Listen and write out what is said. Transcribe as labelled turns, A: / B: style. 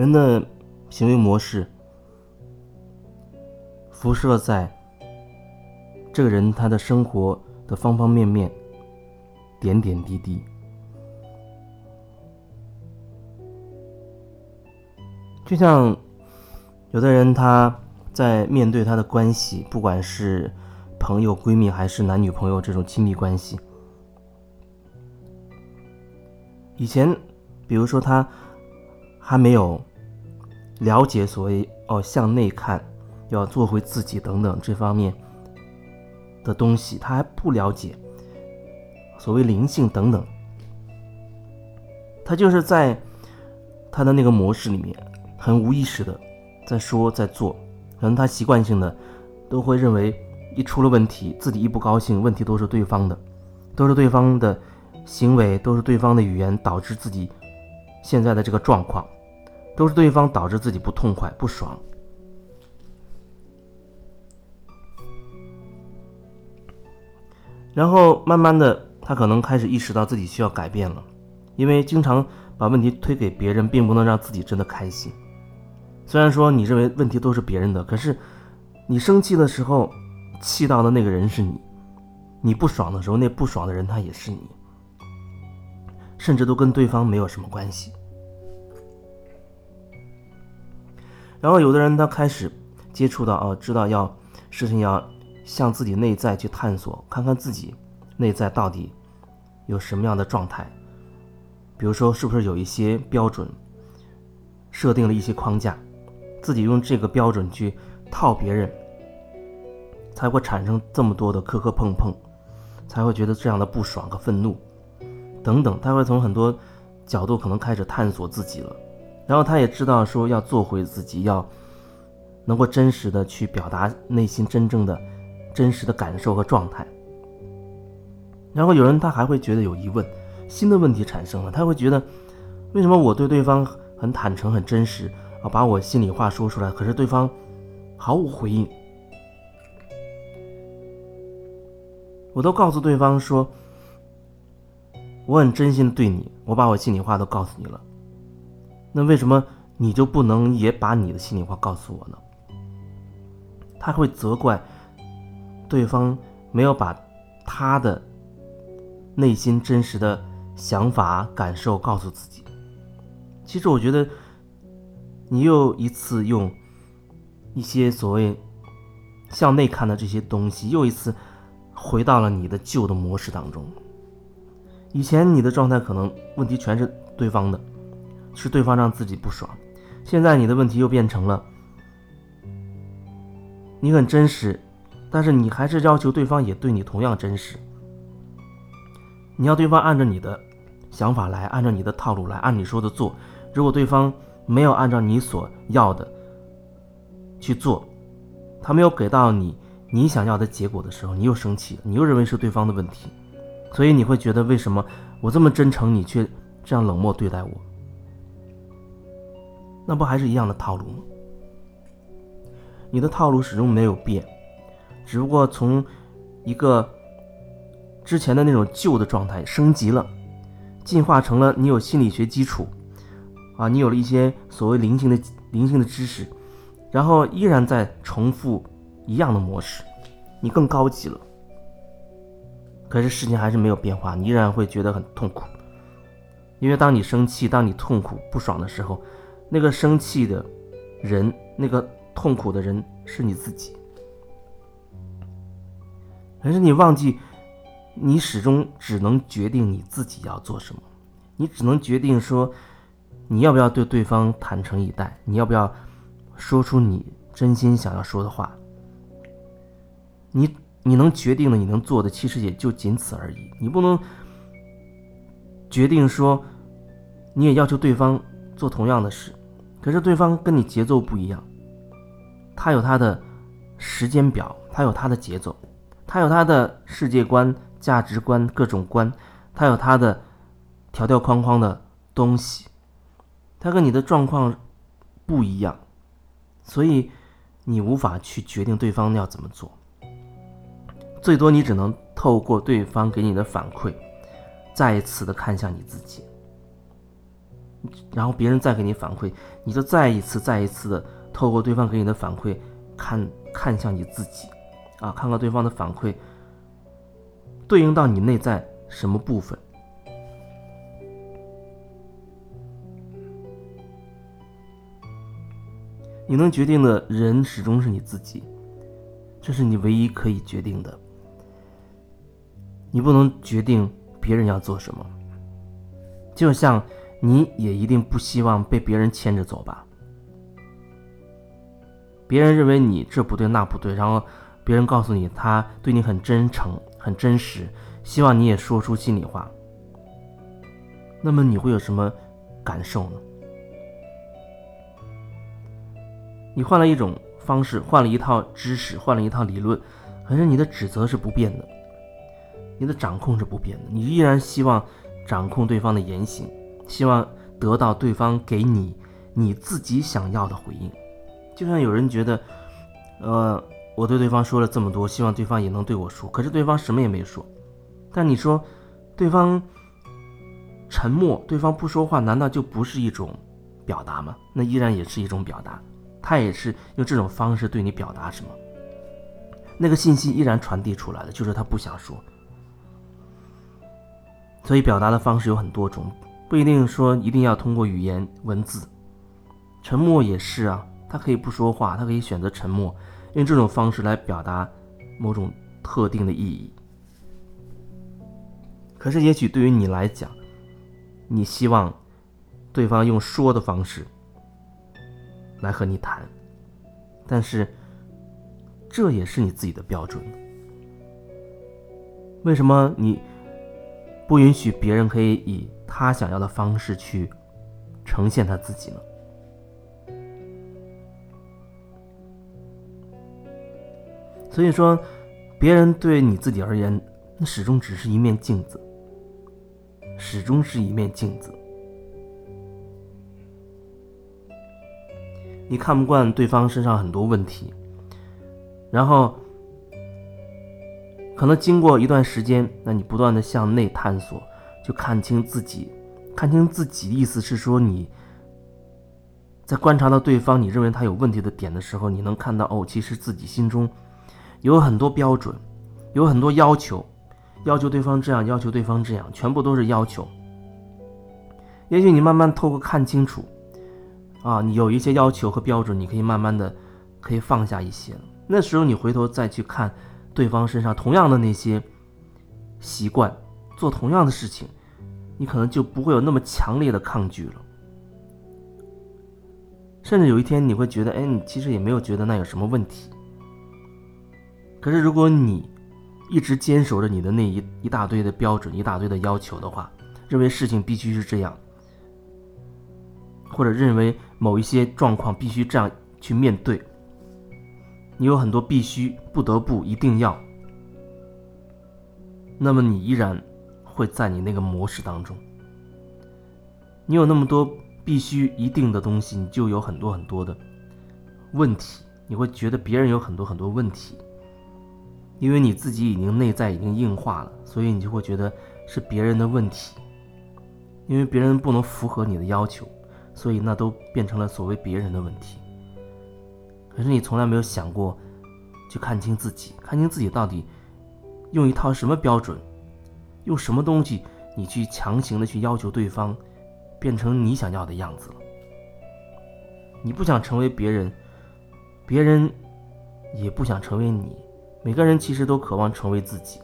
A: 人的行为模式辐射在这个人他的生活的方方面面、点点滴滴。就像有的人他在面对他的关系，不管是朋友、闺蜜还是男女朋友这种亲密关系，以前比如说他还没有了解所谓哦向内看，要做回自己等等这方面的东西，他还不了解所谓灵性等等，他就是在他的那个模式里面。很无意识的在说在做，可能他习惯性的都会认为一出了问题，自己一不高兴，问题都是对方的，都是对方的行为，都是对方的语言导致自己现在的这个状况，都是对方导致自己不痛快不爽。然后慢慢的，他可能开始意识到自己需要改变了，因为经常把问题推给别人，并不能让自己真的开心。虽然说你认为问题都是别人的，可是你生气的时候，气到的那个人是你；你不爽的时候，那不爽的人他也是你，甚至都跟对方没有什么关系。然后有的人他开始接触到哦，知道要事情要向自己内在去探索，看看自己内在到底有什么样的状态，比如说是不是有一些标准，设定了一些框架。自己用这个标准去套别人，才会产生这么多的磕磕碰碰，才会觉得这样的不爽和愤怒等等。他会从很多角度可能开始探索自己了，然后他也知道说要做回自己，要能够真实的去表达内心真正的真实的感受和状态。然后有人他还会觉得有疑问，新的问题产生了，他会觉得为什么我对对方很坦诚、很真实？啊，把我心里话说出来，可是对方毫无回应。我都告诉对方说，我很真心对你，我把我心里话都告诉你了。那为什么你就不能也把你的心里话告诉我呢？他会责怪对方没有把他的内心真实的想法、感受告诉自己。其实我觉得。你又一次用一些所谓向内看的这些东西，又一次回到了你的旧的模式当中。以前你的状态可能问题全是对方的，是对方让自己不爽。现在你的问题又变成了你很真实，但是你还是要求对方也对你同样真实。你要对方按照你的想法来，按照你的套路来，按你说的做。如果对方，没有按照你所要的去做，他没有给到你你想要的结果的时候，你又生气，你又认为是对方的问题，所以你会觉得为什么我这么真诚，你却这样冷漠对待我？那不还是一样的套路吗？你的套路始终没有变，只不过从一个之前的那种旧的状态升级了，进化成了你有心理学基础。啊，你有了一些所谓灵性的灵性的知识，然后依然在重复一样的模式，你更高级了。可是事情还是没有变化，你依然会觉得很痛苦。因为当你生气、当你痛苦、不爽的时候，那个生气的人、那个痛苦的人是你自己。可是你忘记，你始终只能决定你自己要做什么，你只能决定说。你要不要对对方坦诚以待？你要不要说出你真心想要说的话？你你能决定的，你能做的，其实也就仅此而已。你不能决定说，你也要求对方做同样的事，可是对方跟你节奏不一样，他有他的时间表，他有他的节奏，他有他的世界观、价值观、各种观，他有他的条条框框的东西。他跟你的状况不一样，所以你无法去决定对方要怎么做。最多你只能透过对方给你的反馈，再一次的看向你自己。然后别人再给你反馈，你就再一次、再一次的透过对方给你的反馈，看看向你自己，啊，看看对方的反馈对应到你内在什么部分。你能决定的人始终是你自己，这是你唯一可以决定的。你不能决定别人要做什么，就像你也一定不希望被别人牵着走吧。别人认为你这不对那不对，然后别人告诉你他对你很真诚、很真实，希望你也说出心里话。那么你会有什么感受呢？你换了一种方式，换了一套知识，换了一套理论，可是你的指责是不变的，你的掌控是不变的，你依然希望掌控对方的言行，希望得到对方给你你自己想要的回应。就像有人觉得，呃，我对对方说了这么多，希望对方也能对我说，可是对方什么也没说。但你说，对方沉默，对方不说话，难道就不是一种表达吗？那依然也是一种表达。他也是用这种方式对你表达什么，那个信息依然传递出来了，就是他不想说。所以表达的方式有很多种，不一定说一定要通过语言文字，沉默也是啊，他可以不说话，他可以选择沉默，用这种方式来表达某种特定的意义。可是也许对于你来讲，你希望对方用说的方式。来和你谈，但是这也是你自己的标准。为什么你不允许别人可以以他想要的方式去呈现他自己呢？所以说，别人对你自己而言，那始终只是一面镜子，始终是一面镜子。你看不惯对方身上很多问题，然后可能经过一段时间，那你不断的向内探索，就看清自己，看清自己，意思是说你在观察到对方你认为他有问题的点的时候，你能看到哦，其实自己心中有很多标准，有很多要求，要求对方这样，要求对方这样，全部都是要求。也许你慢慢透过看清楚。啊，你有一些要求和标准，你可以慢慢的，可以放下一些。那时候你回头再去看对方身上同样的那些习惯，做同样的事情，你可能就不会有那么强烈的抗拒了。甚至有一天你会觉得，哎，你其实也没有觉得那有什么问题。可是如果你一直坚守着你的那一一大堆的标准、一大堆的要求的话，认为事情必须是这样。或者认为某一些状况必须这样去面对，你有很多必须、不得不、一定要，那么你依然会在你那个模式当中。你有那么多必须、一定的东西，你就有很多很多的问题，你会觉得别人有很多很多问题，因为你自己已经内在已经硬化了，所以你就会觉得是别人的问题，因为别人不能符合你的要求。所以那都变成了所谓别人的问题。可是你从来没有想过，去看清自己，看清自己到底用一套什么标准，用什么东西，你去强行的去要求对方变成你想要的样子了。你不想成为别人，别人也不想成为你。每个人其实都渴望成为自己。